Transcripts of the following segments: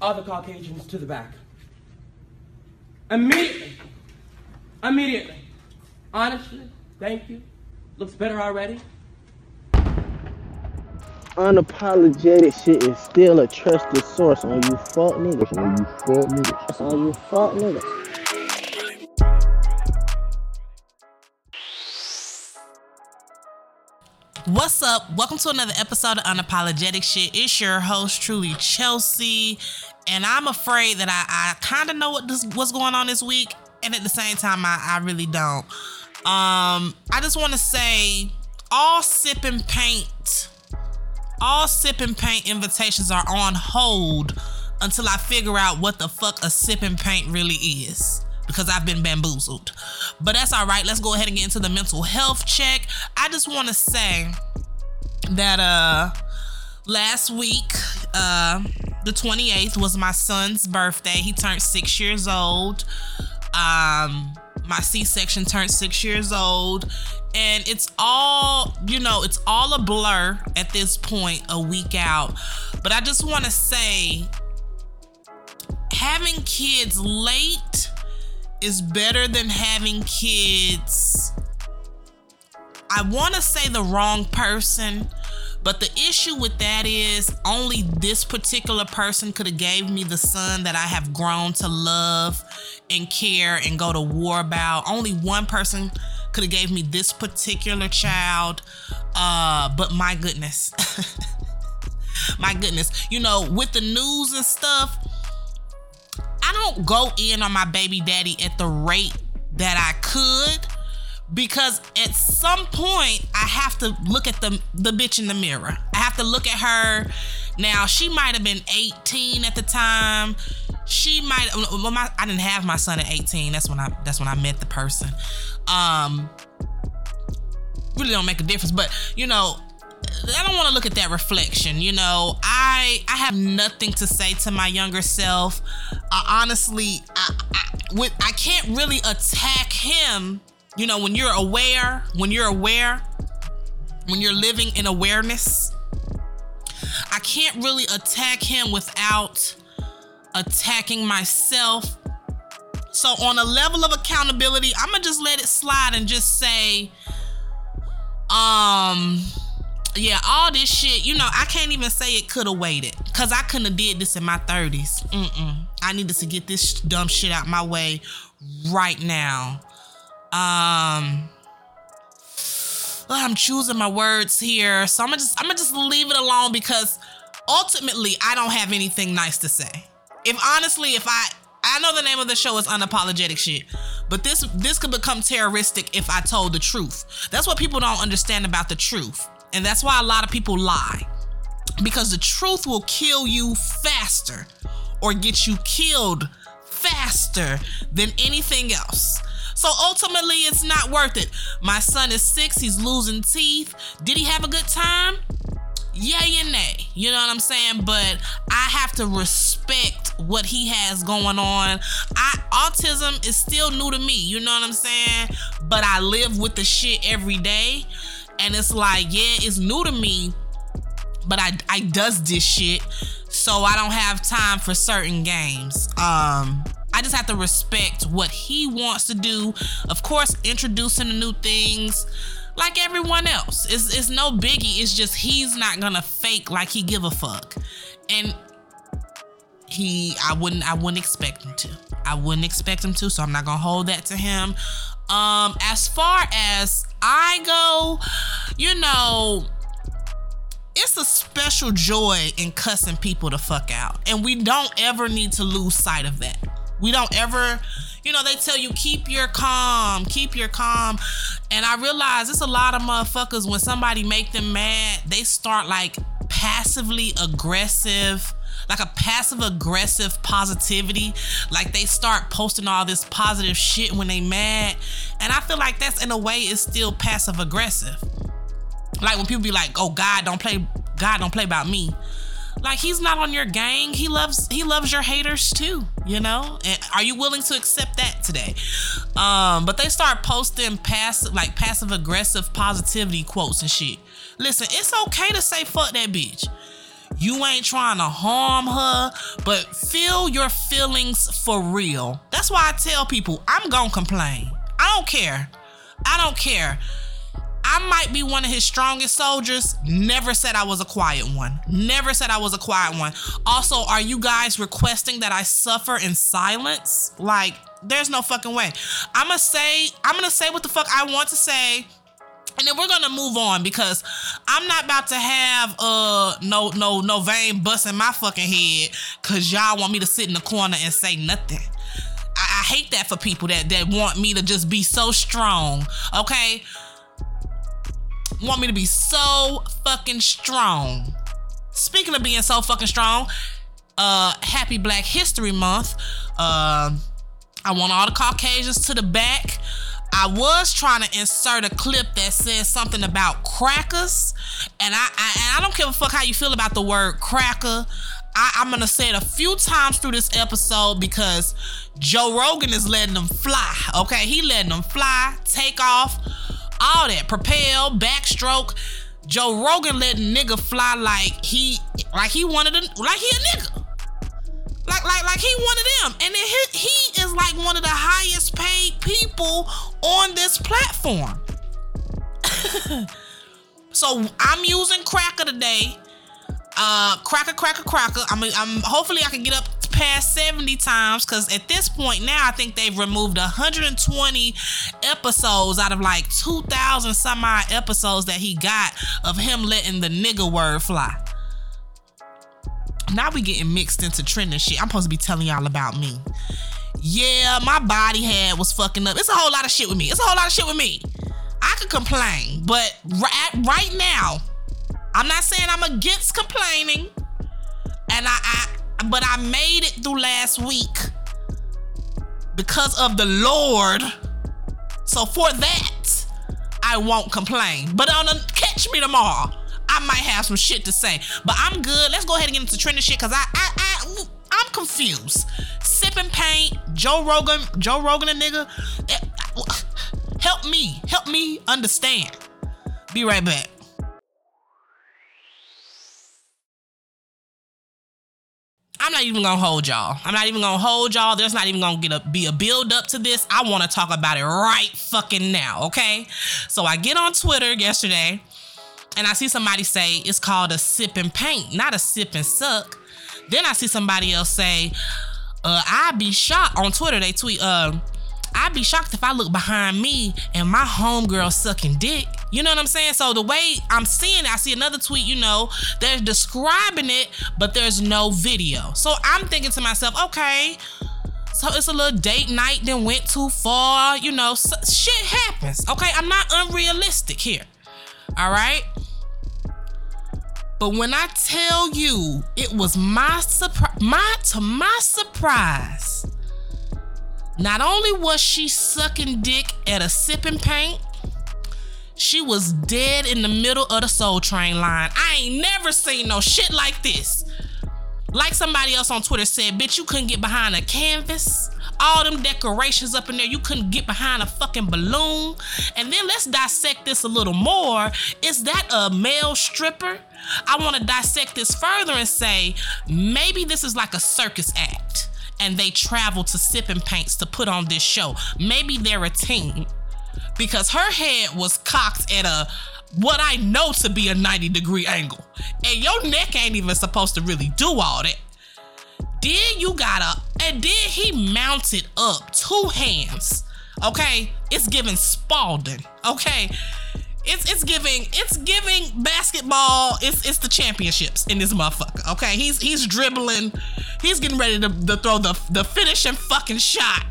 other Caucasians to the back. Immediately. Immediately. Honestly, thank you. Looks better already. Unapologetic shit is still a trusted source on you fuck niggas. On you fuck niggas. That's on you fuck niggas. What's up? Welcome to another episode of Unapologetic Shit. It's your host, truly Chelsea, and I'm afraid that I, I kind of know what this, what's going on this week, and at the same time, I, I really don't. Um, I just want to say, all sip and paint, all sip and paint invitations are on hold until I figure out what the fuck a sip and paint really is because I've been bamboozled. But that's all right. Let's go ahead and get into the mental health check. I just want to say that uh last week, uh the 28th was my son's birthday. He turned 6 years old. Um my C-section turned 6 years old and it's all, you know, it's all a blur at this point a week out. But I just want to say having kids late is better than having kids. I want to say the wrong person, but the issue with that is only this particular person could have gave me the son that I have grown to love and care and go to war about. Only one person could have gave me this particular child. Uh, but my goodness. my goodness. You know, with the news and stuff, I don't go in on my baby daddy at the rate that I could because at some point I have to look at the the bitch in the mirror. I have to look at her. Now she might have been 18 at the time. She might well, my, I didn't have my son at 18. That's when I that's when I met the person. Um really don't make a difference, but you know, I don't want to look at that reflection. You know, I I have nothing to say to my younger self. Honestly, I, I, with, I can't really attack him. You know, when you're aware, when you're aware, when you're living in awareness, I can't really attack him without attacking myself. So, on a level of accountability, I'm gonna just let it slide and just say, um yeah, all this shit, you know, I can't even say it could have waited because I couldn't have did this in my 30s. Mm-mm. I needed to get this dumb shit out my way right now. Um, I'm choosing my words here, so I'm gonna just I'm gonna just leave it alone because ultimately I don't have anything nice to say. If honestly, if I I know the name of the show is unapologetic shit, but this this could become terroristic if I told the truth. That's what people don't understand about the truth. And that's why a lot of people lie. Because the truth will kill you faster or get you killed faster than anything else. So ultimately, it's not worth it. My son is six, he's losing teeth. Did he have a good time? Yay and nay. You know what I'm saying? But I have to respect what he has going on. I autism is still new to me, you know what I'm saying? But I live with the shit every day. And it's like, yeah, it's new to me, but I I does this shit, so I don't have time for certain games. Um, I just have to respect what he wants to do. Of course, introducing the new things like everyone else. It's it's no biggie. It's just he's not gonna fake like he give a fuck. And he I wouldn't I wouldn't expect him to. I wouldn't expect him to, so I'm not gonna hold that to him. Um, as far as I go, you know, it's a special joy in cussing people the fuck out. And we don't ever need to lose sight of that. We don't ever, you know, they tell you keep your calm, keep your calm. And I realize it's a lot of motherfuckers when somebody make them mad, they start like passively aggressive like a passive aggressive positivity. Like they start posting all this positive shit when they mad. And I feel like that's in a way is still passive aggressive. Like when people be like, oh God, don't play God don't play about me. Like he's not on your gang. He loves he loves your haters too, you know? And are you willing to accept that today? Um, but they start posting passive like passive aggressive positivity quotes and shit. Listen, it's okay to say fuck that bitch. You ain't trying to harm her, but feel your feelings for real. That's why I tell people I'm gonna complain. I don't care. I don't care. I might be one of his strongest soldiers. Never said I was a quiet one. Never said I was a quiet one. Also, are you guys requesting that I suffer in silence? Like, there's no fucking way. I'm gonna say, I'm gonna say what the fuck I want to say. And then we're gonna move on because I'm not about to have uh no no no vein busting my fucking head cause y'all want me to sit in the corner and say nothing. I, I hate that for people that that want me to just be so strong. Okay, want me to be so fucking strong. Speaking of being so fucking strong, uh, happy Black History Month. Uh, I want all the Caucasians to the back. I was trying to insert a clip that says something about crackers, and I, I and I don't give a fuck how you feel about the word cracker. I, I'm gonna say it a few times through this episode because Joe Rogan is letting them fly. Okay, he letting them fly, take off, all that, propel, backstroke. Joe Rogan letting nigga fly like he like he wanted a like he a nigga. Like, like, like he one of them, and then he, he is like one of the highest paid people on this platform. so I'm using Cracker today. Uh, Cracker, Cracker, Cracker. I mean, I'm hopefully I can get up past 70 times because at this point now I think they've removed 120 episodes out of like 2,000 some odd episodes that he got of him letting the nigga word fly now we getting mixed into trending shit. I'm supposed to be telling y'all about me. Yeah, my body head was fucking up. It's a whole lot of shit with me. It's a whole lot of shit with me. I could complain, but right, right now, I'm not saying I'm against complaining. And I, I but I made it through last week because of the Lord. So for that, I won't complain. But on a catch me tomorrow. I might have some shit to say. But I'm good. Let's go ahead and get into trending shit because I, I, I, I'm confused. Sipping paint, Joe Rogan, Joe Rogan, a nigga. Help me, help me understand. Be right back. I'm not even gonna hold y'all. I'm not even gonna hold y'all. There's not even gonna get a be a build up to this. I want to talk about it right fucking now, okay? So I get on Twitter yesterday and I see somebody say it's called a sip and paint, not a sip and suck. Then I see somebody else say, uh, I'd be shocked on Twitter. They tweet, uh, I'd be shocked if I look behind me and my homegirl sucking dick. You know what I'm saying? So the way I'm seeing it, I see another tweet, you know, they're describing it, but there's no video. So I'm thinking to myself, okay, so it's a little date night, then went too far, you know, so shit happens. Okay, I'm not unrealistic here. All right. But when I tell you it was my surprise, my to my surprise, not only was she sucking dick at a sipping paint, she was dead in the middle of the Soul Train line. I ain't never seen no shit like this. Like somebody else on Twitter said, bitch, you couldn't get behind a canvas all them decorations up in there. You couldn't get behind a fucking balloon. And then let's dissect this a little more. Is that a male stripper? I want to dissect this further and say maybe this is like a circus act and they travel to sipping paints to put on this show. Maybe they're a team because her head was cocked at a what I know to be a 90 degree angle. And your neck ain't even supposed to really do all that. Then you gotta, and then he mounted up two hands. Okay, it's giving Spalding. Okay, it's it's giving it's giving basketball. It's it's the championships in this motherfucker. Okay, he's he's dribbling. He's getting ready to, to throw the the finishing fucking shot.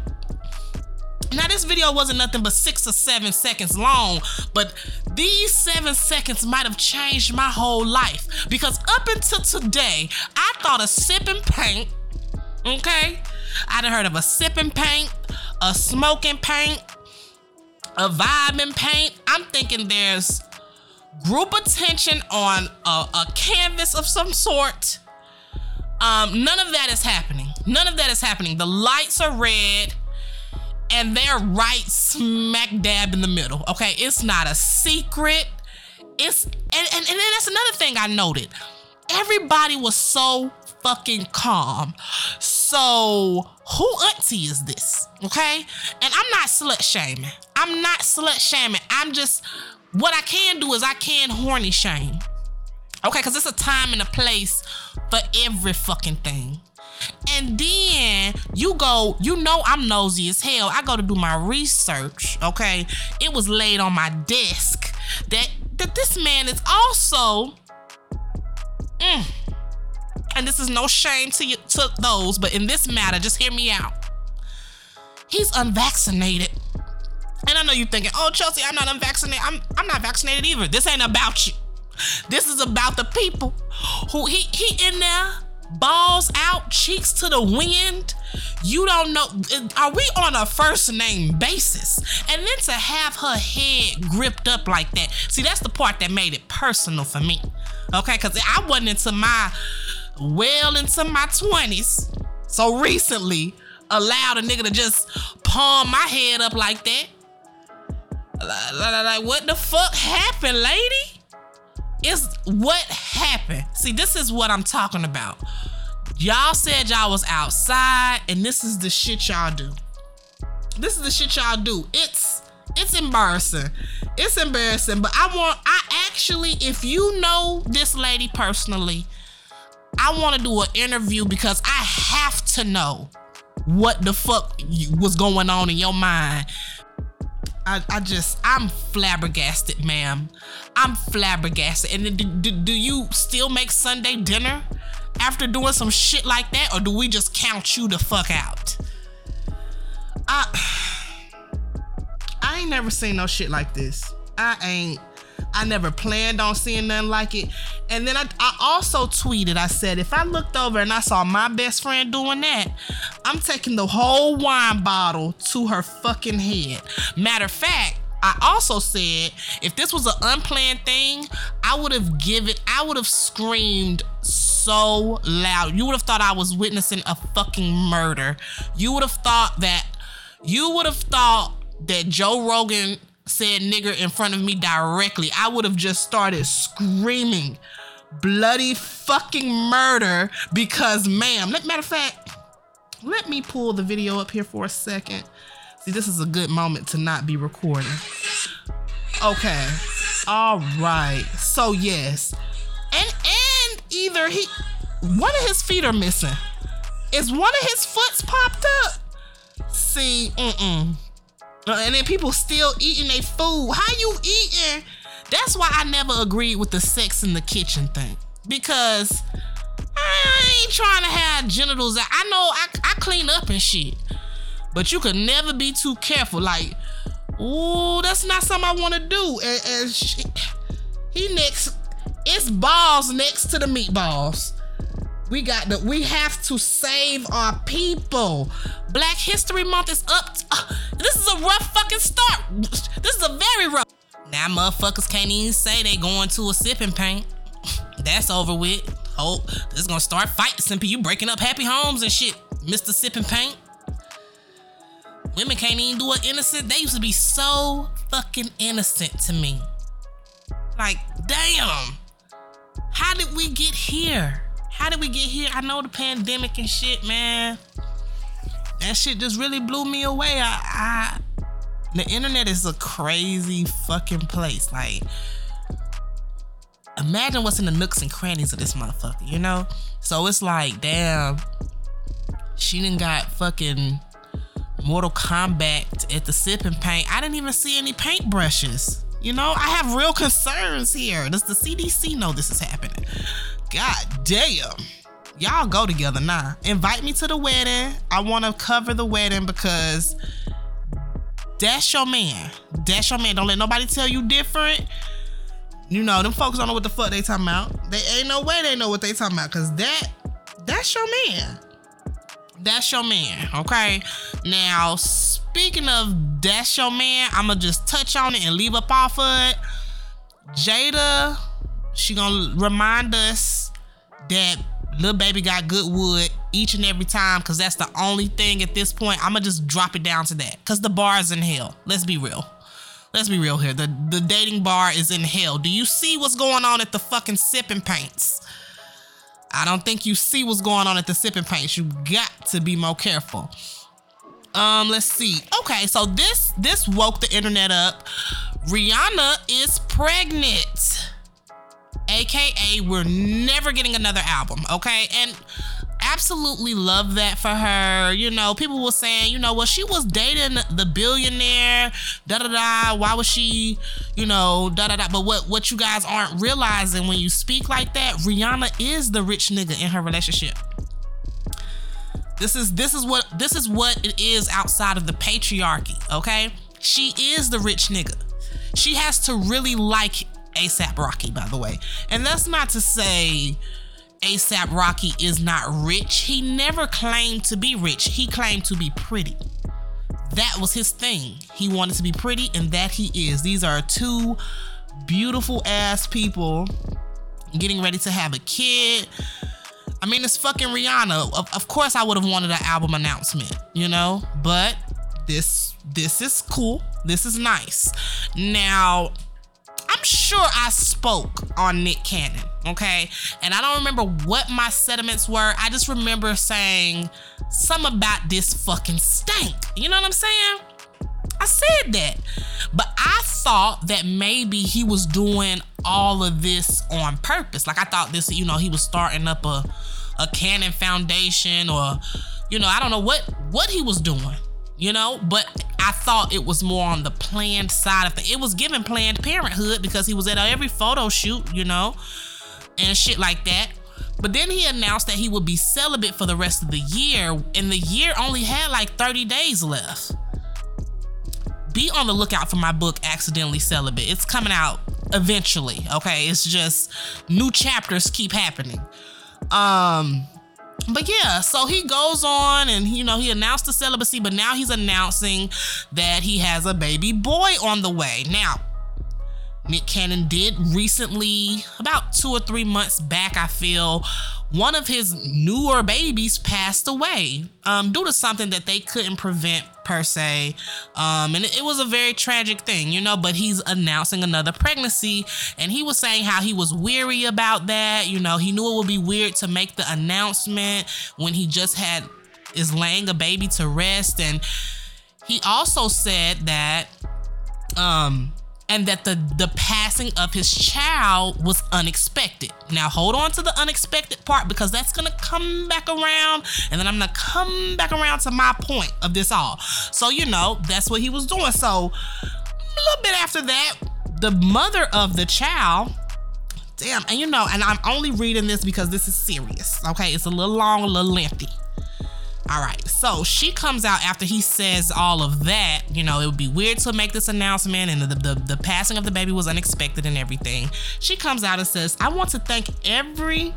Now, this video wasn't nothing but six or seven seconds long, but these seven seconds might have changed my whole life because up until today, I thought a sipping paint Okay? I done heard of a sipping paint, a smoking paint, a vibing paint. I'm thinking there's group attention on a, a canvas of some sort. Um, none of that is happening. None of that is happening. The lights are red and they're right smack dab in the middle. Okay, it's not a secret. It's and, and, and then that's another thing I noted. everybody was so fucking calm. So, who auntie is this? Okay? And I'm not slut shaming. I'm not slut shaming. I'm just, what I can do is I can horny shame. Okay? Because it's a time and a place for every fucking thing. And then you go, you know, I'm nosy as hell. I go to do my research. Okay. It was laid on my desk that that this man is also. Mm, and this is no shame to you to those, but in this matter, just hear me out. He's unvaccinated. And I know you're thinking, oh Chelsea, I'm not unvaccinated. I'm I'm not vaccinated either. This ain't about you. This is about the people who he he in there balls out, cheeks to the wind. You don't know. Are we on a first name basis? And then to have her head gripped up like that. See, that's the part that made it personal for me. Okay, because I wasn't into my, well, into my 20s. So recently, allowed a nigga to just palm my head up like that. Like, what the fuck happened, lady? It's what happened. See, this is what I'm talking about. Y'all said y'all was outside, and this is the shit y'all do. This is the shit y'all do. It's it's embarrassing. It's embarrassing. But I want I actually, if you know this lady personally, I want to do an interview because I have to know what the fuck was going on in your mind I, I just, I'm flabbergasted, ma'am. I'm flabbergasted. And do, do, do you still make Sunday dinner after doing some shit like that, or do we just count you the fuck out? I, I ain't never seen no shit like this. I ain't. I never planned on seeing nothing like it. And then I, I also tweeted, I said, if I looked over and I saw my best friend doing that, I'm taking the whole wine bottle to her fucking head. Matter of fact, I also said if this was an unplanned thing, I would have given, I would have screamed so loud. You would have thought I was witnessing a fucking murder. You would have thought that, you would have thought that Joe Rogan said nigger in front of me directly, I would have just started screaming bloody fucking murder because, ma'am, matter of fact, let me pull the video up here for a second. See, this is a good moment to not be recording. Okay. All right. So, yes. And, and either he, one of his feet are missing. Is one of his foots popped up? See, mm-mm. Uh, Uh, and then people still eating their food. How you eating? That's why I never agreed with the sex in the kitchen thing. Because I ain't trying to have genitals. I know I, I clean up and shit. But you could never be too careful. Like, ooh, that's not something I want to do. And, and she, he next, it's balls next to the meatballs. We got the we have to save our people. Black History Month is up. Uh, this is a rough fucking start. This is a very rough. Now motherfuckers can't even say they going to a sipping paint. That's over with. Oh, this is gonna start fighting some people. You breaking up happy homes and shit, Mr. Sipping Paint. Women can't even do it innocent. They used to be so fucking innocent to me. Like, damn. How did we get here? How did we get here? I know the pandemic and shit, man. That shit just really blew me away. I, I the internet is a crazy fucking place. Like, imagine what's in the nooks and crannies of this motherfucker, you know? So it's like, damn, she didn't got fucking Mortal Kombat at the sipping paint. I didn't even see any paintbrushes. You know, I have real concerns here. Does the CDC know this is happening? God damn. Y'all go together now. Invite me to the wedding. I want to cover the wedding because that's your man. That's your man. Don't let nobody tell you different. You know, them folks don't know what the fuck they talking about. They ain't no way they know what they talking about because that, that's your man. That's your man, okay? Now, speaking of that's your man, I'ma just touch on it and leave up off of it. Jayda she gonna remind us that Lil Baby got good wood each and every time because that's the only thing at this point. I'm gonna just drop it down to that because the bar is in hell. Let's be real. Let's be real here. The the dating bar is in hell. Do you see what's going on at the fucking sipping paints? I don't think you see what's going on at the sipping paints. You got to be more careful. Um, let's see. Okay, so this this woke the internet up. Rihanna is pregnant. AKA, we're never getting another album, okay? And absolutely love that for her. You know, people were saying, you know, well, she was dating the billionaire, da da da. Why was she, you know, da da da? But what what you guys aren't realizing when you speak like that, Rihanna is the rich nigga in her relationship. This is this is what this is what it is outside of the patriarchy, okay? She is the rich nigga. She has to really like ASAP Rocky, by the way. And that's not to say ASAP Rocky is not rich. He never claimed to be rich. He claimed to be pretty. That was his thing. He wanted to be pretty, and that he is. These are two beautiful ass people getting ready to have a kid. I mean, it's fucking Rihanna. Of, of course, I would have wanted an album announcement, you know, but this this is cool. This is nice. Now, I'm sure I spoke on Nick Cannon, okay? And I don't remember what my sentiments were. I just remember saying something about this fucking stank. You know what I'm saying? I said that. But I thought that maybe he was doing all of this on purpose. Like I thought this, you know, he was starting up a a Cannon Foundation or you know, I don't know what what he was doing you know? But i thought it was more on the planned side of it it was given planned parenthood because he was at every photo shoot you know and shit like that. But then he announced that he would be celibate for the rest of the year and the year only had like 30 days left. Be on the lookout for my book accidentally celibate. It's coming out eventually okay? It's just new chapters keep happening. Um but yeah, so he goes on and you know he announced the celibacy, but now he's announcing that he has a baby boy on the way. Now, Nick Cannon did recently, about two or three months back, I feel, one of his newer babies passed away um, due to something that they couldn't prevent per se. Um, and it, it was a very tragic thing, you know, but he's announcing another pregnancy. And he was saying how he was weary about that. You know, he knew it would be weird to make the announcement when he just had is laying a baby to rest. And he also said that um and that the the passing of his child was unexpected. Now hold on to the unexpected part because that's gonna come back around, and then I'm gonna come back around to my point of this all. So you know that's what he was doing. So a little bit after that, the mother of the child. Damn, and you know, and I'm only reading this because this is serious. Okay, it's a little long, a little lengthy. All right, so she comes out after he says all of that. You know, it would be weird to make this announcement, and the, the, the passing of the baby was unexpected and everything. She comes out and says, I want to thank every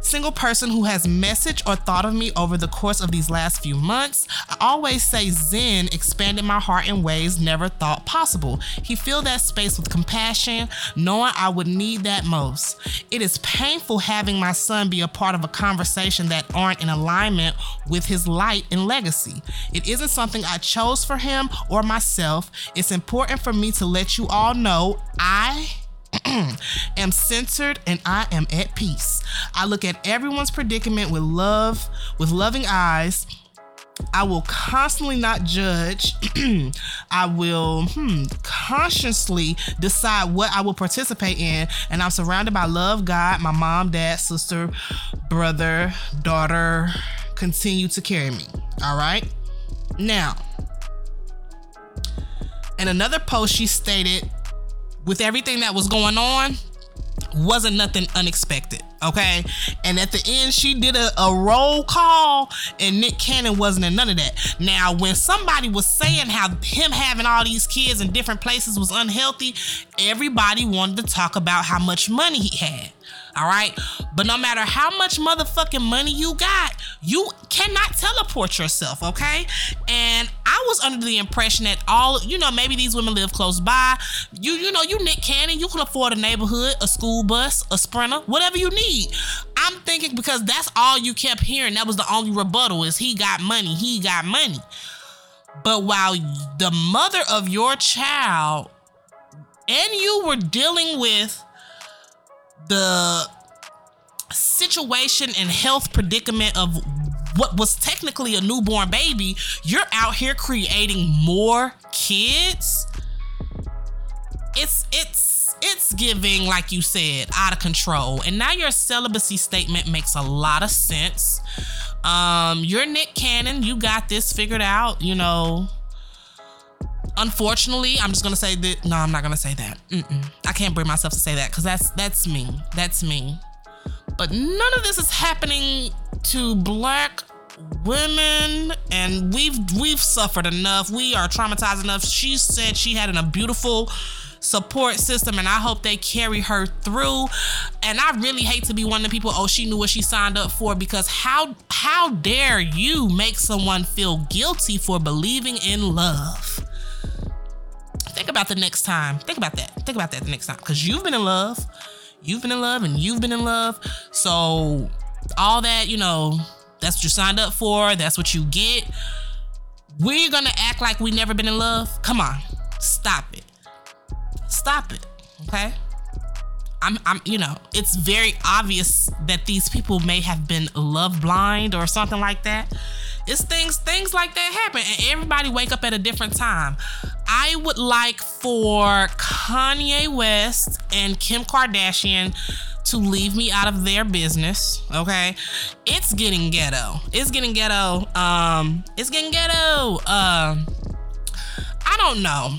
single person who has messaged or thought of me over the course of these last few months. I always say Zen expanded my heart in ways never thought possible. He filled that space with compassion, knowing I would need that most. It is painful having my son be a part of a conversation that aren't in alignment with his light and legacy. It isn't something I chose for him or myself. It's important for me to let you all know I am centered and I am at peace. I look at everyone's predicament with love, with loving eyes. I will constantly not judge. I will hmm, consciously decide what I will participate in. And I'm surrounded by love, God, my mom, dad, sister, brother, daughter, continue to carry me. All right. Now, in another post, she stated, with everything that was going on, wasn't nothing unexpected. Okay. And at the end, she did a, a roll call, and Nick Cannon wasn't in none of that. Now, when somebody was saying how him having all these kids in different places was unhealthy, everybody wanted to talk about how much money he had. All right. But no matter how much motherfucking money you got, you cannot teleport yourself. Okay. And I was under the impression that all, you know, maybe these women live close by. You, you know, you Nick Cannon, you can afford a neighborhood, a school bus, a sprinter, whatever you need. I'm thinking because that's all you kept hearing. That was the only rebuttal is he got money, he got money. But while the mother of your child and you were dealing with the situation and health predicament of what was technically a newborn baby, you're out here creating more kids. It's it's it's giving like you said out of control. And now your celibacy statement makes a lot of sense. Um you're Nick Cannon, you got this figured out, you know. Unfortunately, I'm just gonna say that. No, I'm not gonna say that. Mm-mm. I can't bring myself to say that because that's that's me. That's me. But none of this is happening to black women and we've we've suffered enough. We are traumatized enough. She said she had a beautiful support system and I hope they carry her through. And I really hate to be one of the people, oh, she knew what she signed up for because how how dare you make someone feel guilty for believing in love? Think about the next time. Think about that. Think about that the next time. Because you've been in love. You've been in love and you've been in love. So all that, you know, that's what you signed up for. That's what you get. We're gonna act like we never been in love. Come on. Stop it. Stop it. Okay? I'm, I'm, you know, it's very obvious that these people may have been love blind or something like that. It's things, things like that happen, and everybody wake up at a different time. I would like for Kanye West and Kim Kardashian to leave me out of their business. Okay, it's getting ghetto. It's getting ghetto. Um, it's getting ghetto. Um, I don't know.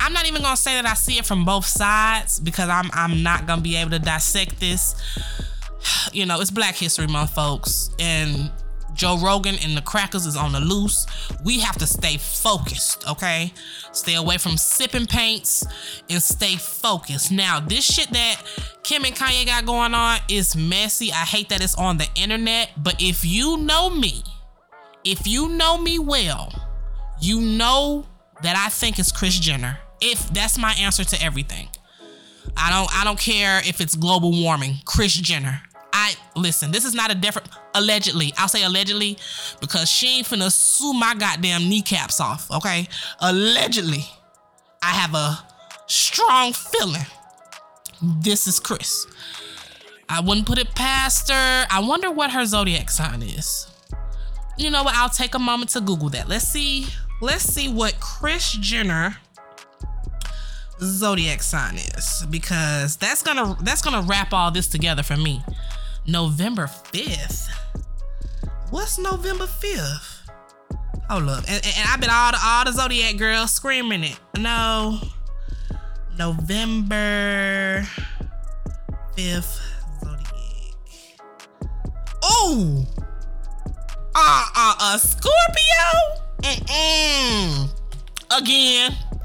I'm not even gonna say that I see it from both sides because I'm I'm not gonna be able to dissect this. You know, it's Black History Month, folks, and Joe Rogan and the crackers is on the loose. We have to stay focused, okay? Stay away from sipping paints and stay focused. Now, this shit that Kim and Kanye got going on is messy. I hate that it's on the internet, but if you know me, if you know me well, you know that I think it's Kris Jenner. If that's my answer to everything. I don't I don't care if it's global warming. Kris Jenner. I listen, this is not a different allegedly. I'll say allegedly because she ain't finna sue my goddamn kneecaps off, okay? Allegedly. I have a strong feeling this is Kris. I wouldn't put it past her. I wonder what her zodiac sign is. You know what? I'll take a moment to Google that. Let's see. Let's see what Kris Jenner zodiac sign is because that's gonna that's gonna wrap all this together for me. November 5th. What's November 5th? Hold up. And, and, I've been all the all the Zodiac girls screaming it. No. November 5th Zodiac. Oh! Uh uh uh Scorpio? Mm-mm. Again.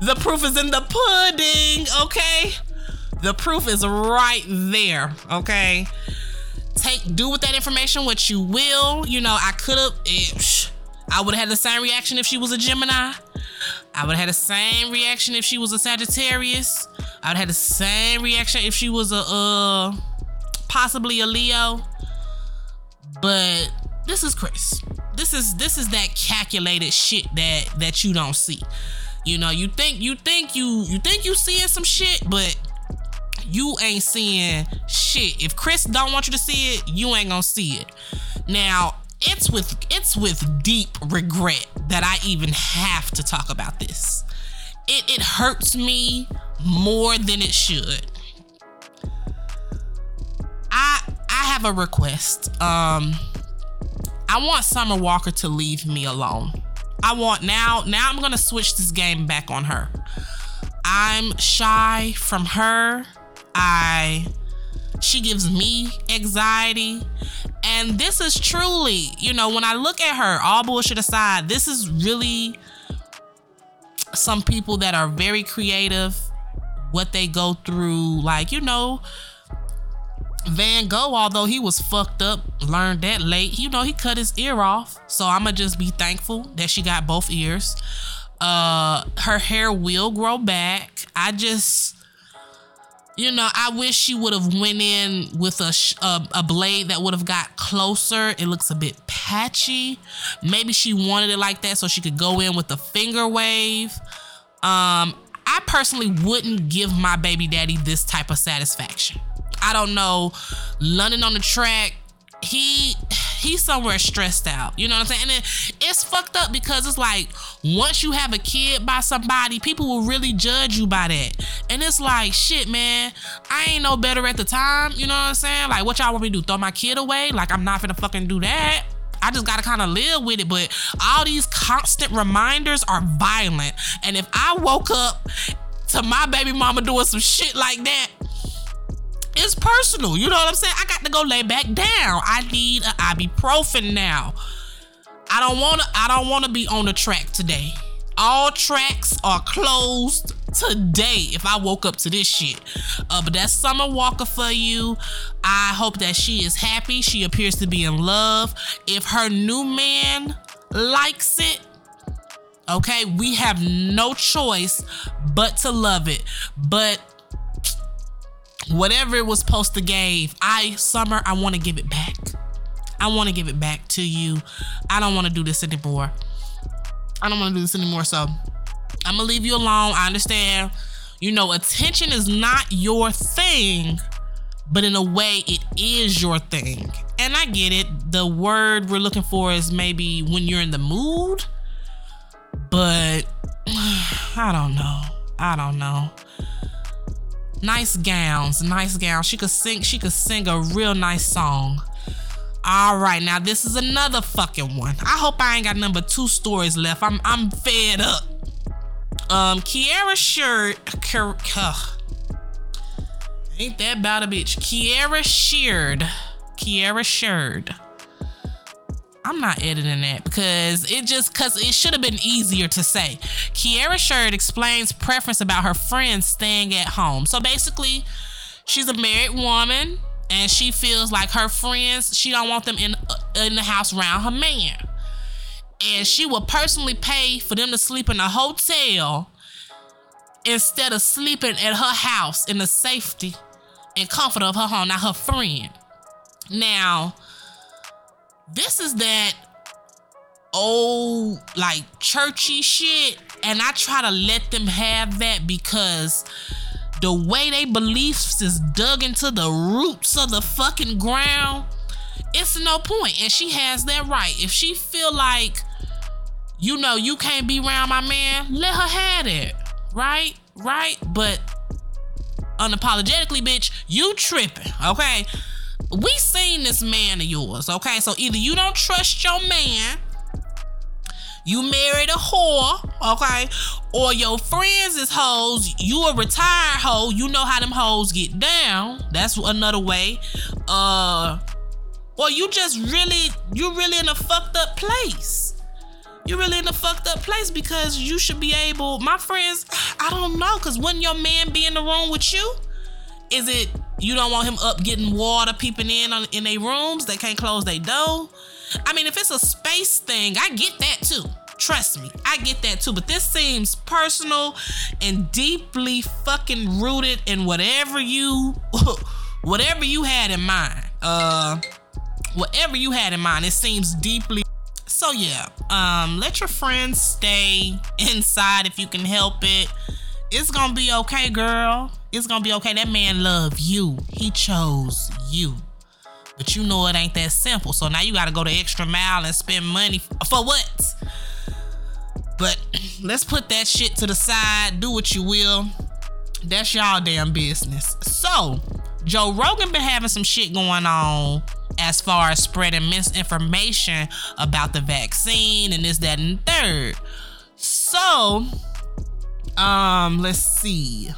the proof is in the pudding, okay? The proof is right there, okay? Take do with that information what you will. You know, I could have eh, I would have had the same reaction if she was a Gemini. I would have had the same reaction if she was a Sagittarius. I would have had the same reaction if she was a uh possibly a Leo. But this is Kris. This is this is that calculated shit that that you don't see. You know, you think you think you you think you seeing some shit, but you ain't seeing shit. If Kris don't want you to see it, you ain't gonna see it. Now, it's with it's with deep regret that I even have to talk about this. It it hurts me more than it should. I I have a request. Um I want Summer Walker to leave me alone. I want now now I'm going to switch this game back on her. I'm shy from her. I she gives me anxiety. And this is truly, you know, when I look at her, all bullshit aside, this is really some people that are very creative, what they go through. Like, you know, Van Gogh, although he was fucked up, learned that late, you know, he cut his ear off. So I'ma just be thankful that she got both ears. Uh her hair will grow back. I just you know, I wish she would have went in with a, a, a blade that would have got closer. It looks a bit patchy. Maybe she wanted it like that so she could go in with a finger wave. Um, I personally wouldn't give my baby daddy this type of satisfaction. I don't know, London on the track. He he's somewhere stressed out. You know what I'm saying? And it, it's fucked up because it's like once you have a kid by somebody, people will really judge you by that. And it's like, shit, man, I ain't no better at the time. You know what I'm saying? Like, what y'all want me to do? Throw my kid away? Like, I'm not gonna fucking do that. I just gotta kind of live with it. But all these constant reminders are violent. And if I woke up to my baby mama doing some shit like that, it's personal. You know what I'm saying? I got to go lay back down. I need an ibuprofen now. I don't wanna I don't wanna be on the track today. All tracks are closed today if I woke up to this shit. Uh, but that's Summer Walker for you. I hope that she is happy. She appears to be in love. If her new man likes it, okay, we have no choice but to love it. But whatever it was supposed to give, I Summer, I want to give it back. I want to give it back to you. I don't want to do this anymore. I don't want to do this anymore. So I'm gonna leave you alone. I understand. You know, attention is not your thing, but in a way, it is your thing. And I get it. The word we're looking for is maybe when you're in the mood, but I don't know. I don't know. Nice gowns, nice gowns. She could sing. She could sing a real nice song. All right, now this is another fucking one. I hope I ain't got number two stories left. I'm I'm fed up. Um, Kierra Sheard, ain't that about a bitch? Kierra Sheard, Kierra Sheard. I'm not editing that because it just cause it should have been easier to say. Kierra Sheard explains preference about her friends staying at home. So basically, she's a married woman and she feels like her friends she don't want them in uh, in the house around her man and she will personally pay for them to sleep in a hotel instead of sleeping at her house in the safety and comfort of her home not her friend now this is that old like churchy shit and i try to let them have that because the way they beliefs is dug into the roots of the fucking ground, it's no. And she has that right. If she feel like, you know, you can't be around my man, let her have it. Right? Right? But unapologetically, bitch, you tripping, okay? We seen this man of yours, okay? So either you don't trust your man you married a whore, okay? Or your friends is hoes, you a retired hoe, you know how them hoes get down. That's another way. Uh or you just really you really in a fucked up place. You're really in a fucked up place because you should be able, my friends, I don't know, cause wouldn't your man be in the room with you? Is it you don't want him up getting water peeping in on, in their rooms? They can't close their door. I mean, if it's a space thing, I get that too. Trust me, I get that too. But this seems personal and deeply fucking rooted in whatever you whatever you had in mind. Uh whatever you had in mind, it seems deeply so yeah, um, let your friends stay inside if you can help it. It's gonna be okay, girl. It's gonna be okay. That man love you. He chose you. But you know it ain't that simple. So now you gotta go the extra mile and spend money for what? But let's put that shit to the side. Do what you will. That's y'all damn business. So, Joe Rogan been having some shit going on as far as spreading misinformation about the vaccine and this, that, and third. So, um, let's see.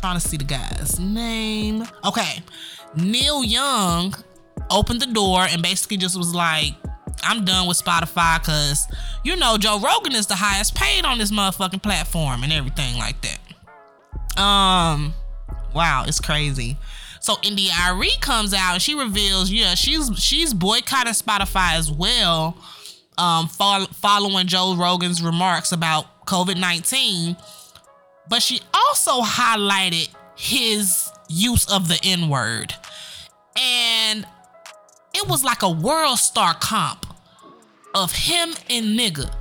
Trying to see the guy's name. Okay. Neil Young opened the door and basically just was like, I'm done with Spotify because, you know, Joe Rogan is the highest paid on this motherfucking platform and everything like that. Um, wow, it's crazy. So India.Arie comes out and she reveals, yeah, she's she's boycotting Spotify as well, um, fo- following Joe Rogan's remarks about COVID nineteen. But she also highlighted his use of the N word, and it was like a world star comp of him and nigga.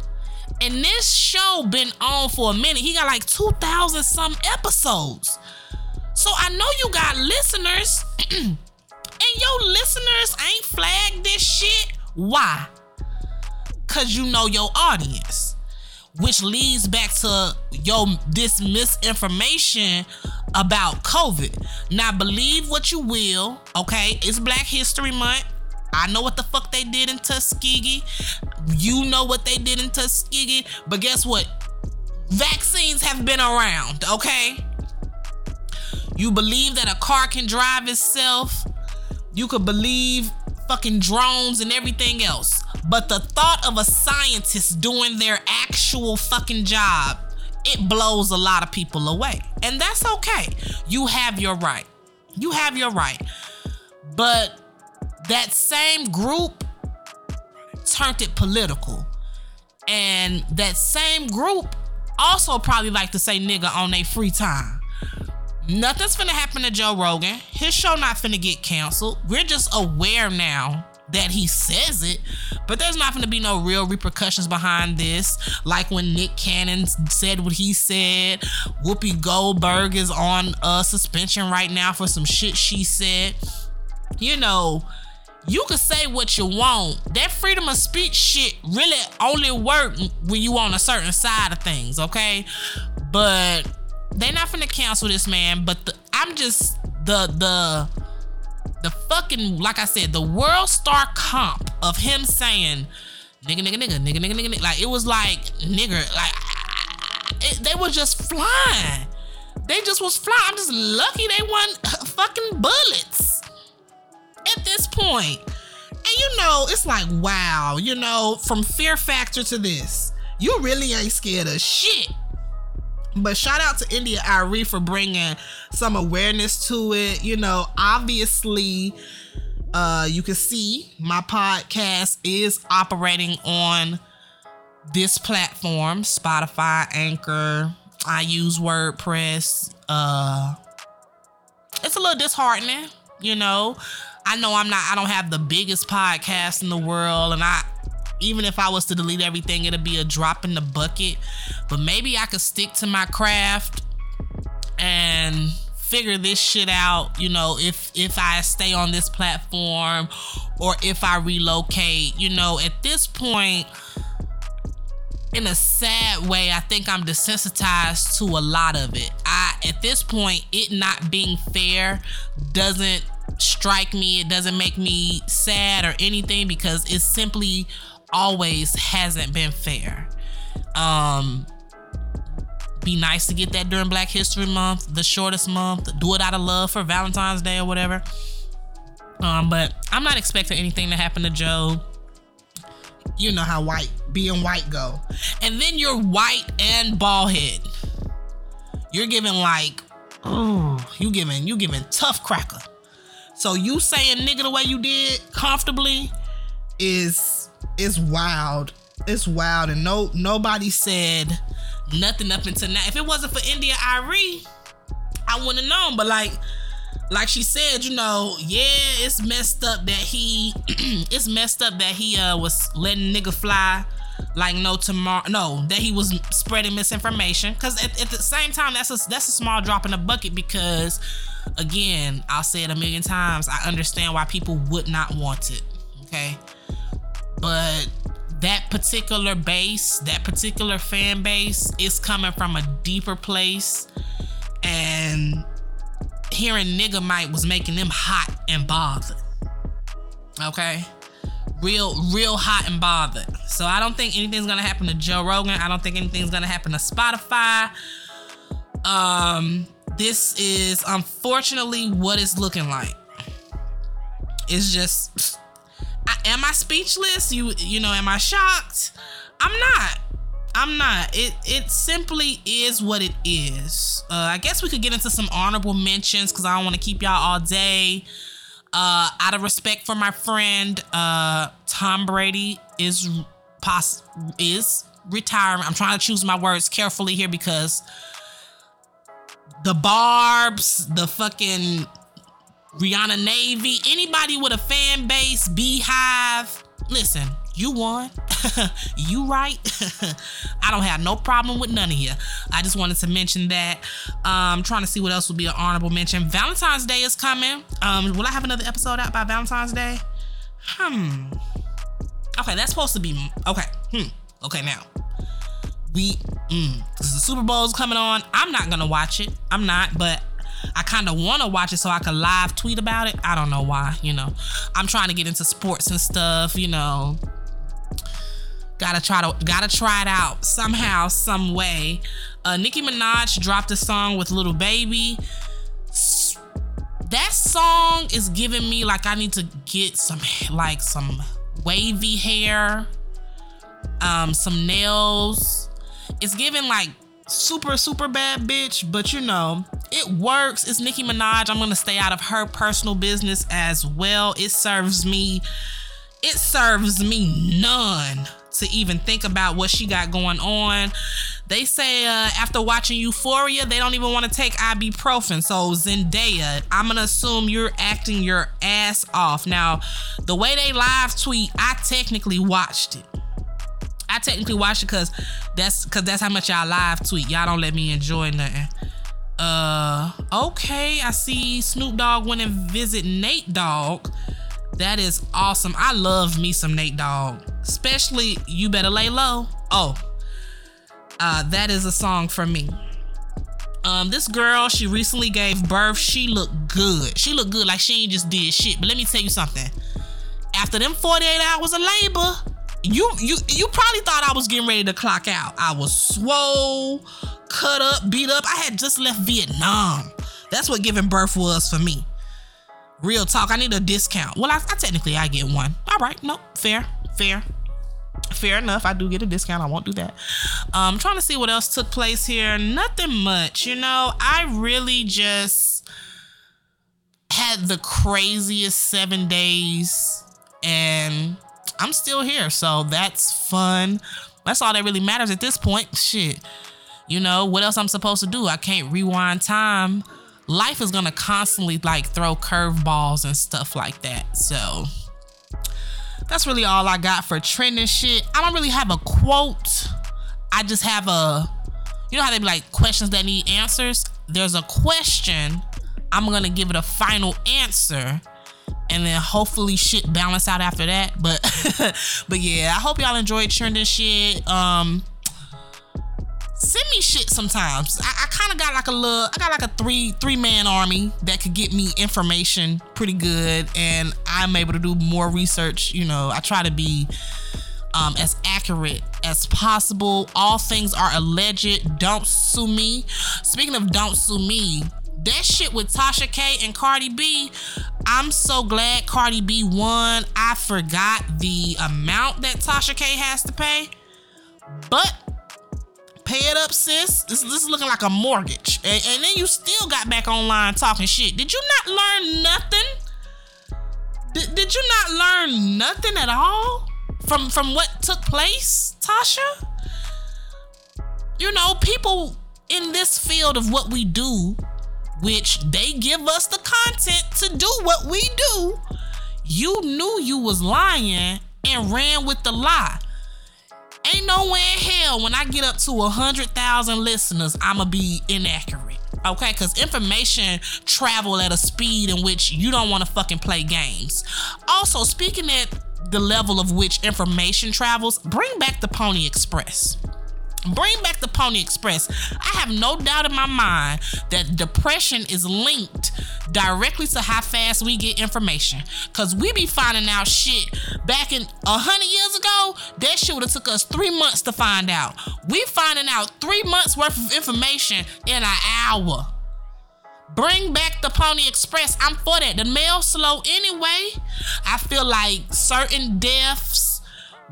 And this show been on for a minute. He got like 2,000 some episodes. So I know you got listeners, and your listeners ain't flagged this shit. Why? Cause you know your audience. Which leads back to your this misinformation about COVID. Now believe what you will, okay? It's Black History Month. I know what the fuck they did in Tuskegee. You know what they did in Tuskegee. But guess what? Vaccines have been around, okay? You believe that a car can drive itself. You could believe fucking drones and everything else. But the thought of a scientist doing their actual fucking job, it blows a lot of people away. And that's okay. You have your right. You have your right. But that same group turned it political. And that same group also probably like to say nigga on their free time. Nothing's finna happen to Joe Rogan. His show not finna get canceled. We're just aware now that he says it, but there's not going to be no real repercussions behind this. Like when Nick Cannon said what he said, Whoopi Goldberg is on uh, suspension right now for some shit she said. You know, you can say what you want. That freedom of speech shit really only work when you on a certain side of things, okay? But they're not finna cancel this man. But the, I'm just the the the fucking like I said, the world star comp of him saying nigga nigga nigga nigga nigga nigga, nigga. like it was like nigger like it, they were just flying. They just was flying. I'm just lucky they won fucking bullets at this point. And you know, it's like wow, you know, from Fear Factor to this, you really ain't scared of shit. But shout out to India India.Arie for bringing some awareness to it. You know, obviously, uh, you can see my podcast is operating on this platform Spotify, Anchor. I use WordPress. Uh, it's a little disheartening, you know. I know I'm not, I don't have the biggest podcast in the world, and I, even if I was to delete everything, it'd be a drop in the bucket. But maybe I could stick to my craft and figure this shit out, you know, if if I stay on this platform or if I relocate, you know, at this point in a sad way, I think I'm desensitized to a lot of it. I at this point, it not being fair doesn't strike me. It doesn't make me sad or anything because it's simply always hasn't been fair. Um, be nice to get that during Black History Month, the shortest month. Do it out of love for Valentine's Day or whatever. Um, but I'm not expecting anything to happen to Joe. You know how white being white go, and then you're white and bald head. You're giving like, oh, you giving you giving tough cracker. So you saying nigga the way you did comfortably is is wild. It's wild, and no nobody said nothing up until now. If it wasn't for India.Arie, I wouldn't have known. But like, like she said, you know, yeah, it's messed up that he, it's messed up that he uh was letting nigga fly like no tomorrow. No, that he was spreading misinformation. Cause at, at the same time, that's a that's a small drop in the bucket because, again, I'll say it a million times. I understand why people would not want it. Okay, but that particular base, that particular fan base is coming from a deeper place. And hearing nigga might was making them hot and bothered. Okay? Real, real hot and bothered. So I don't think anything's gonna happen to Joe Rogan. I don't think anything's gonna happen to Spotify. Um, this is unfortunately what it's looking like. It's just am I speechless? You you know, am I shocked? I'm not. I'm not. It it simply is what it is. Uh, I guess we could get into some honorable mentions because I don't want to keep y'all all day. Uh, out of respect for my friend, uh, Tom Brady is pos- is retiring. I'm trying to choose my words carefully here because the barbs, the fucking Rihanna Navy, anybody with a fan base, Beehive. Listen, you won. you right. I don't have no problem with none of you. I just wanted to mention that. I'm um, trying to see what else would be an honorable mention. Valentine's Day is coming. Um, will I have another episode out by Valentine's Day? Hmm. Okay, that's supposed to be okay. Hmm. Okay, now we mm, the Super Bowl's coming on. I'm not gonna watch it. I'm not, but I kind of want to watch it so I can live tweet about it. I don't know why, you know. I'm trying to get into sports and stuff, you know. Gotta try to gotta try it out somehow, some way. Uh, Nicki Minaj dropped a song with Lil Baby. That song is giving me like I need to get some like some wavy hair, um, some nails. It's giving like super super bad bitch, but you know it works. It's Nicki Minaj. I'm gonna stay out of her personal business as well. It serves me. It serves me none to even think about what she got going on. They say uh, after watching Euphoria, they don't even want to take ibuprofen. So Zendaya, I'm gonna assume you're acting your ass off. Now, the way they live tweet, I technically watched it. I technically watched it because that's because that's how much y'all live tweet. Y'all don't let me enjoy nothing. Uh, okay, I see Snoop Dogg went and visit Nate Dogg. That is awesome. I love me some Nate Dogg, especially "You Better Lay Low." Oh, uh, that is a song for me. Um, this girl, she recently gave birth. She looked good. She looked good, like she ain't just did shit. But let me tell you something. After them 48 hours of labor, you you you probably thought I was getting ready to clock out. I was swole, cut up, beat up. I had just left Vietnam. That's what giving birth was for me. Real talk. I need a discount. Well, I, I technically I get one. All right, nope, fair, fair, fair enough. I do get a discount. I won't do that. Um, I'm trying to see what else took place here. Nothing much. You know, I really just had the craziest seven days and I'm still here. So that's fun. That's all that really matters at this point. Shit. You know, what else I'm supposed to do? I can't rewind time. Life is gonna constantly like throw curveballs and stuff like that. So that's really all I got for trending shit. I don't really have a quote. I just have a you know how they be like questions that need answers? There's a question. I'm gonna give it a final answer and then hopefully shit balance out after that. But but yeah, I hope y'all enjoyed trending shit. Um send me shit sometimes. I, I kind of got like a little, I got like a three three man army that could get me information pretty good, and I'm able to do more research. You know, I try to be um, as accurate as possible. All things are alleged. Don't sue me. Speaking of don't sue me, that shit with Tasha K and Cardi B, I'm so glad Cardi B won. I forgot the amount that Tasha K has to pay, but pay it up, sis. This, this is looking like a mortgage. And, and, then you still got back online talking shit. Did you not learn nothing? Did, did you not learn nothing at all from from what took place, Tasha? You know, people in this field of what we do which they give us the content to do what we do, you knew you was lying and ran with the lie. Ain't no way in hell when I get up to a hundred thousand listeners, I'ma be inaccurate. Okay, because information travel at a speed in which you don't want to fucking play games. Also, speaking at the level of which information travels, bring back the Pony Express. Bring back the Pony Express. I have no doubt in my mind that depression is linked directly to how fast we get information. Cause we be finding out shit back in a hundred years ago. That shit would have took us three months to find out. We finding out three months worth of information in an hour. Bring back the Pony Express. I'm for that. The mail slow anyway. I feel like certain deaths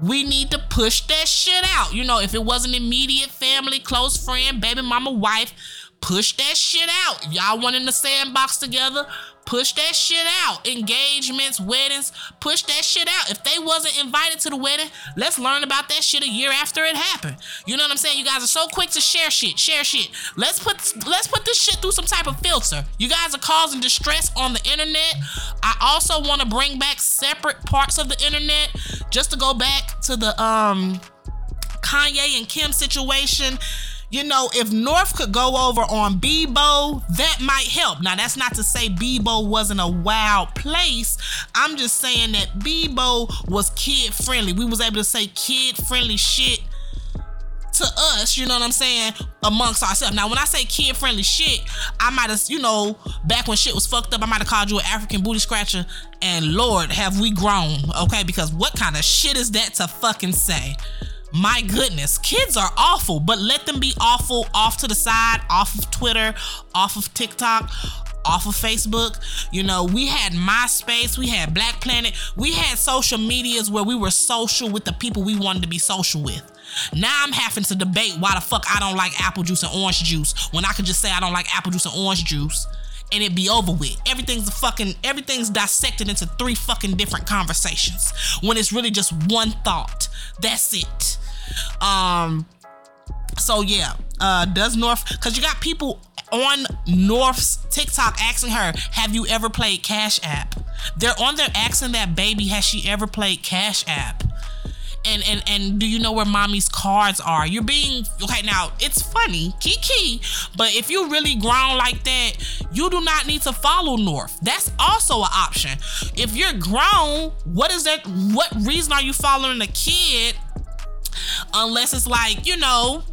we need to push that shit out. You know, if it wasn't immediate family, close friend, baby mama, wife, push that shit out. Y'all want in the sandbox together, push that shit out. Engagements, weddings, push that shit out. If they wasn't invited to the wedding, let's learn about that shit a year after it happened. You know what I'm saying? You guys are so quick to share shit, share shit. Let's put let's put this shit through some type of filter. You guys are causing distress on the internet. I also want to bring back separate parts of the internet just to go back to the um Kanye and Kim situation, you know, if North could go over on Bebo, that might help. Now, that's not to say Bebo wasn't a wild place. I'm just saying that Bebo was kid friendly. We was able to say kid friendly shit to us, you know what I'm saying, amongst ourselves. Now, when I say kid friendly shit, I might have, you know, back when shit was fucked up, I might have called you an African booty scratcher. And Lord, have we grown, okay? Because what kind of shit is that to fucking say? My goodness, kids are awful, but let them be awful off to the side, off of Twitter, off of TikTok, off of Facebook. You know, we had MySpace, we had Black Planet, we had social medias where we were social with the people we wanted to be social with. Now I'm having to debate why the fuck I don't like apple juice and orange juice when I could just say I don't like apple juice and orange juice and it be over with. Everything's fucking everything's dissected into three fucking different conversations when it's really just one thought. That's it. Um so yeah, uh does North cuz you got people on North's TikTok asking her, "Have you ever played Cash App?" They're on there asking that baby, "Has she ever played Cash App?" and and and do you know where mommy's cards are? You're being okay now. It's funny, kiki, but if you really grown like that, you do not need to follow North. That's also an option. If you're grown, what is that? What reason are you following a kid? Unless it's like you know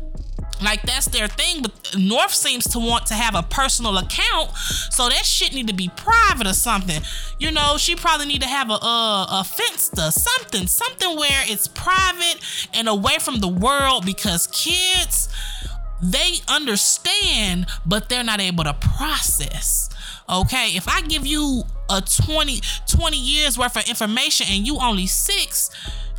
like that's their thing but north seems to want to have a personal account so that shit need to be private or something. You know she probably need to have a a, a finsta something something where it's private and away from the world because kids they understand but they're not able to process. Okay if i give you a 20 20 years worth of information and you only six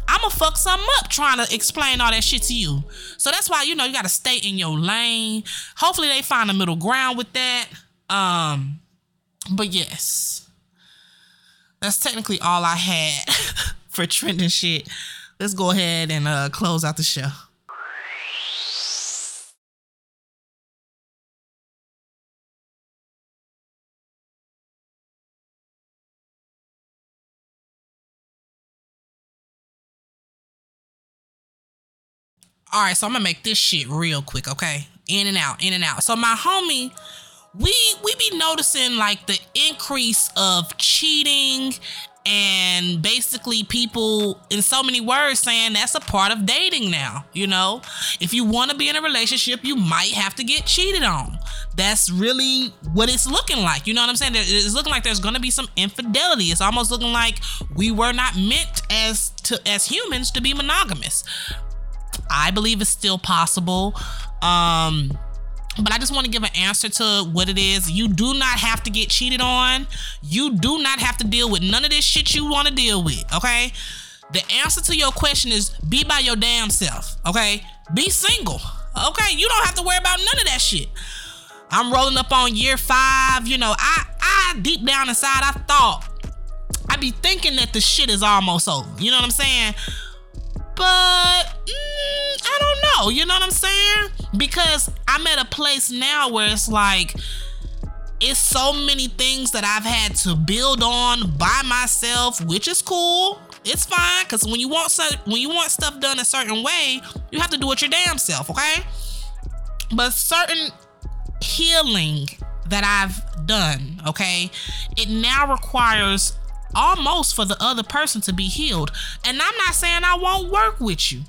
I'ma fuck something up trying to explain all that shit to you. So that's why you know you gotta stay in your lane. Hopefully they find a middle ground with that. Um, but yes, that's technically all I had for trending shit. Let's go ahead and uh, close out the show. All right, so I'm gonna make this shit real quick, okay? In and out, in and out. So my homie, we we be noticing like the increase of cheating and basically people in so many words saying that's a part of dating now you know? If you want to be in a relationship you might have to get cheated on. That's really what it's looking like you know what i'm saying? It's looking like there's gonna be some infidelity. It's almost looking like we were not meant as to as humans to be monogamous I believe it's still possible. Um, but I just want to give an answer to what it is. You do not have to get cheated on. You do not have to deal with none of this shit you want to deal with, okay? The answer to your question is be by your damn self, okay? Be single, okay? You don't have to worry about none of that shit. I'm rolling up on year five. You know, I, I deep down inside, I thought I'd be thinking that the shit is almost over. You know what I'm saying? but mm, know. You know what I'm saying? Because I'm at a place now where it's like it's so many things that I've had to build on by myself, which is cool. It's fine because when you want stuff, when you want stuff done a certain way, you have to do it your damn self, okay? But certain healing that I've done, okay, it now requires almost for the other person to be healed. And I'm not saying I won't work with you,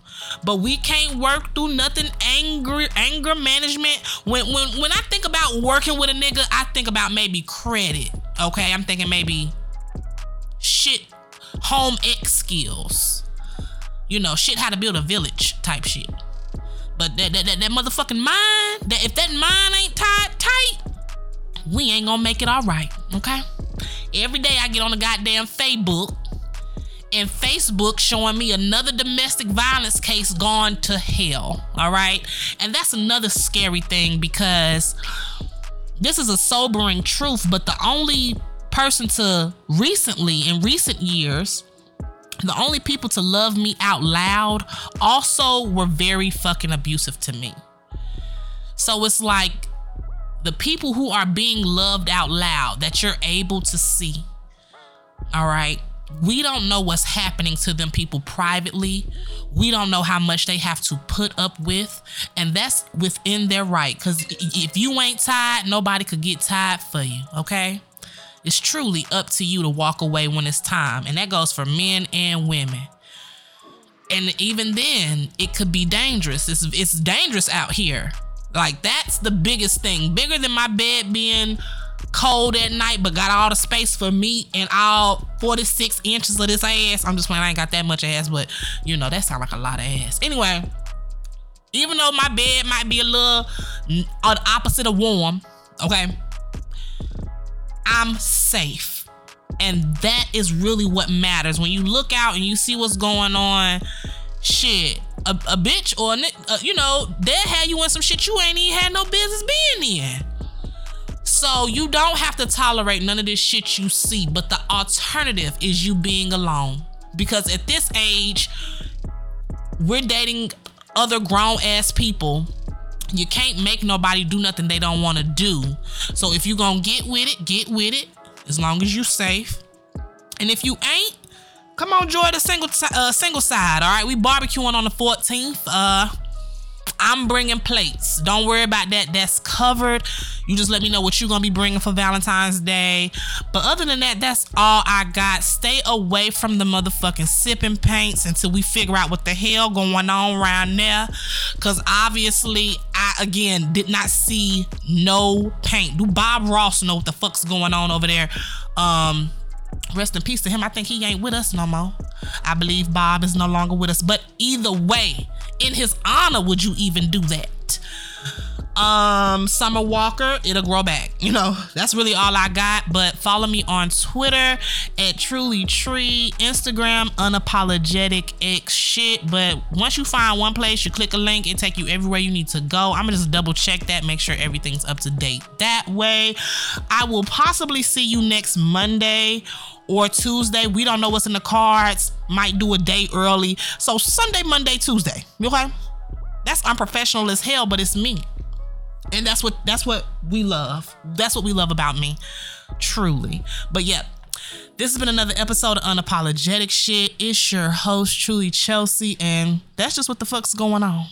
but we can't work through nothing angry anger management. When when when I think about working with a nigga, I think about maybe credit. Okay, I'm thinking maybe shit home X skills. You know, shit how to build a village type shit. But that that, that, that motherfucking mind, that if that mind ain't tied tight, we ain't gonna make it all right, okay? Every day I get on the goddamn Facebook and Facebook showing me another domestic violence case gone to hell. All right. And that's another scary thing because this is a sobering truth, but the only person to recently, in recent years, the only people to love me out loud also were very fucking abusive to me. So it's like the people who are being loved out loud that you're able to see. All right. We don't know what's happening to them people privately. We don't know how much they have to put up with. And that's within their right. Because if you ain't tied, nobody could get tied for you. Okay? It's truly up to you to walk away when it's time. And that goes for men and women. And even then, it could be dangerous. It's, it's dangerous out here. Like, that's the biggest thing. Bigger than my bed being cold at night, but got all the space for me and all 46 inches of this ass. I'm just playing, I ain't got that much ass, but you know, that sound like a lot of ass. Anyway, even though my bed might be a little on the opposite of warm, okay, I'm safe. And that is really what matters. When you look out and you see what's going on, shit, a, a bitch or, a, uh, you know, they'll have you in some shit you ain't even had no business being in. So you don't have to tolerate none of this shit you see, but the alternative is you being alone. Because at this age, we're dating other grown ass people. You can't make nobody do nothing they don't want to do. So if you're gonna get with it, get with it. As long as you're safe. And if you ain't, come on, join the single uh, single side. All right, we barbecuing on the 14th. Uh, I'm bringing plates. Don't worry about that. That's covered. You just let me know what you're going to be bringing for Valentine's Day. But other than that, that's all I got. Stay away from the motherfucking sipping paints until we figure out what the hell going on around there. Because obviously, I, again, did not see no paint. Do Bob Ross know what the fuck's going on over there? Um, rest in peace to him. I think he ain't with us no more. I believe Bob is no longer with us. But either way, in his honor would you even do that? Um, Summer Walker, it'll grow back. You know, that's really all I got. But follow me on Twitter at Truly Tree, Instagram, unapologetic X shit. But once you find one place, you click a link, it take you everywhere you need to go. I'm gonna just double check that, make sure everything's up to date that way. I will possibly see you next Monday or Tuesday. We don't know what's in the cards. Might do a day early. So Sunday, Monday, Tuesday. Okay? That's unprofessional as hell, but it's me. And that's what that's what we love. That's what we love about me. Truly. But yep. This has been another episode of Unapologetic Shit. It's your host, Truly Chelsea, and that's just what the fuck's going on.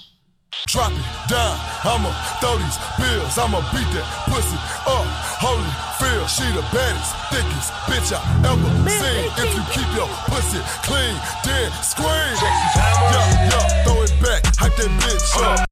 Drop it down, I'ma throw these bills, I'ma beat that pussy up. Holy feel, she the baddest, thickest bitch I ever seen. If you keep your pussy clean, then scream. Yeah, yeah, throw it back, hype that bitch up.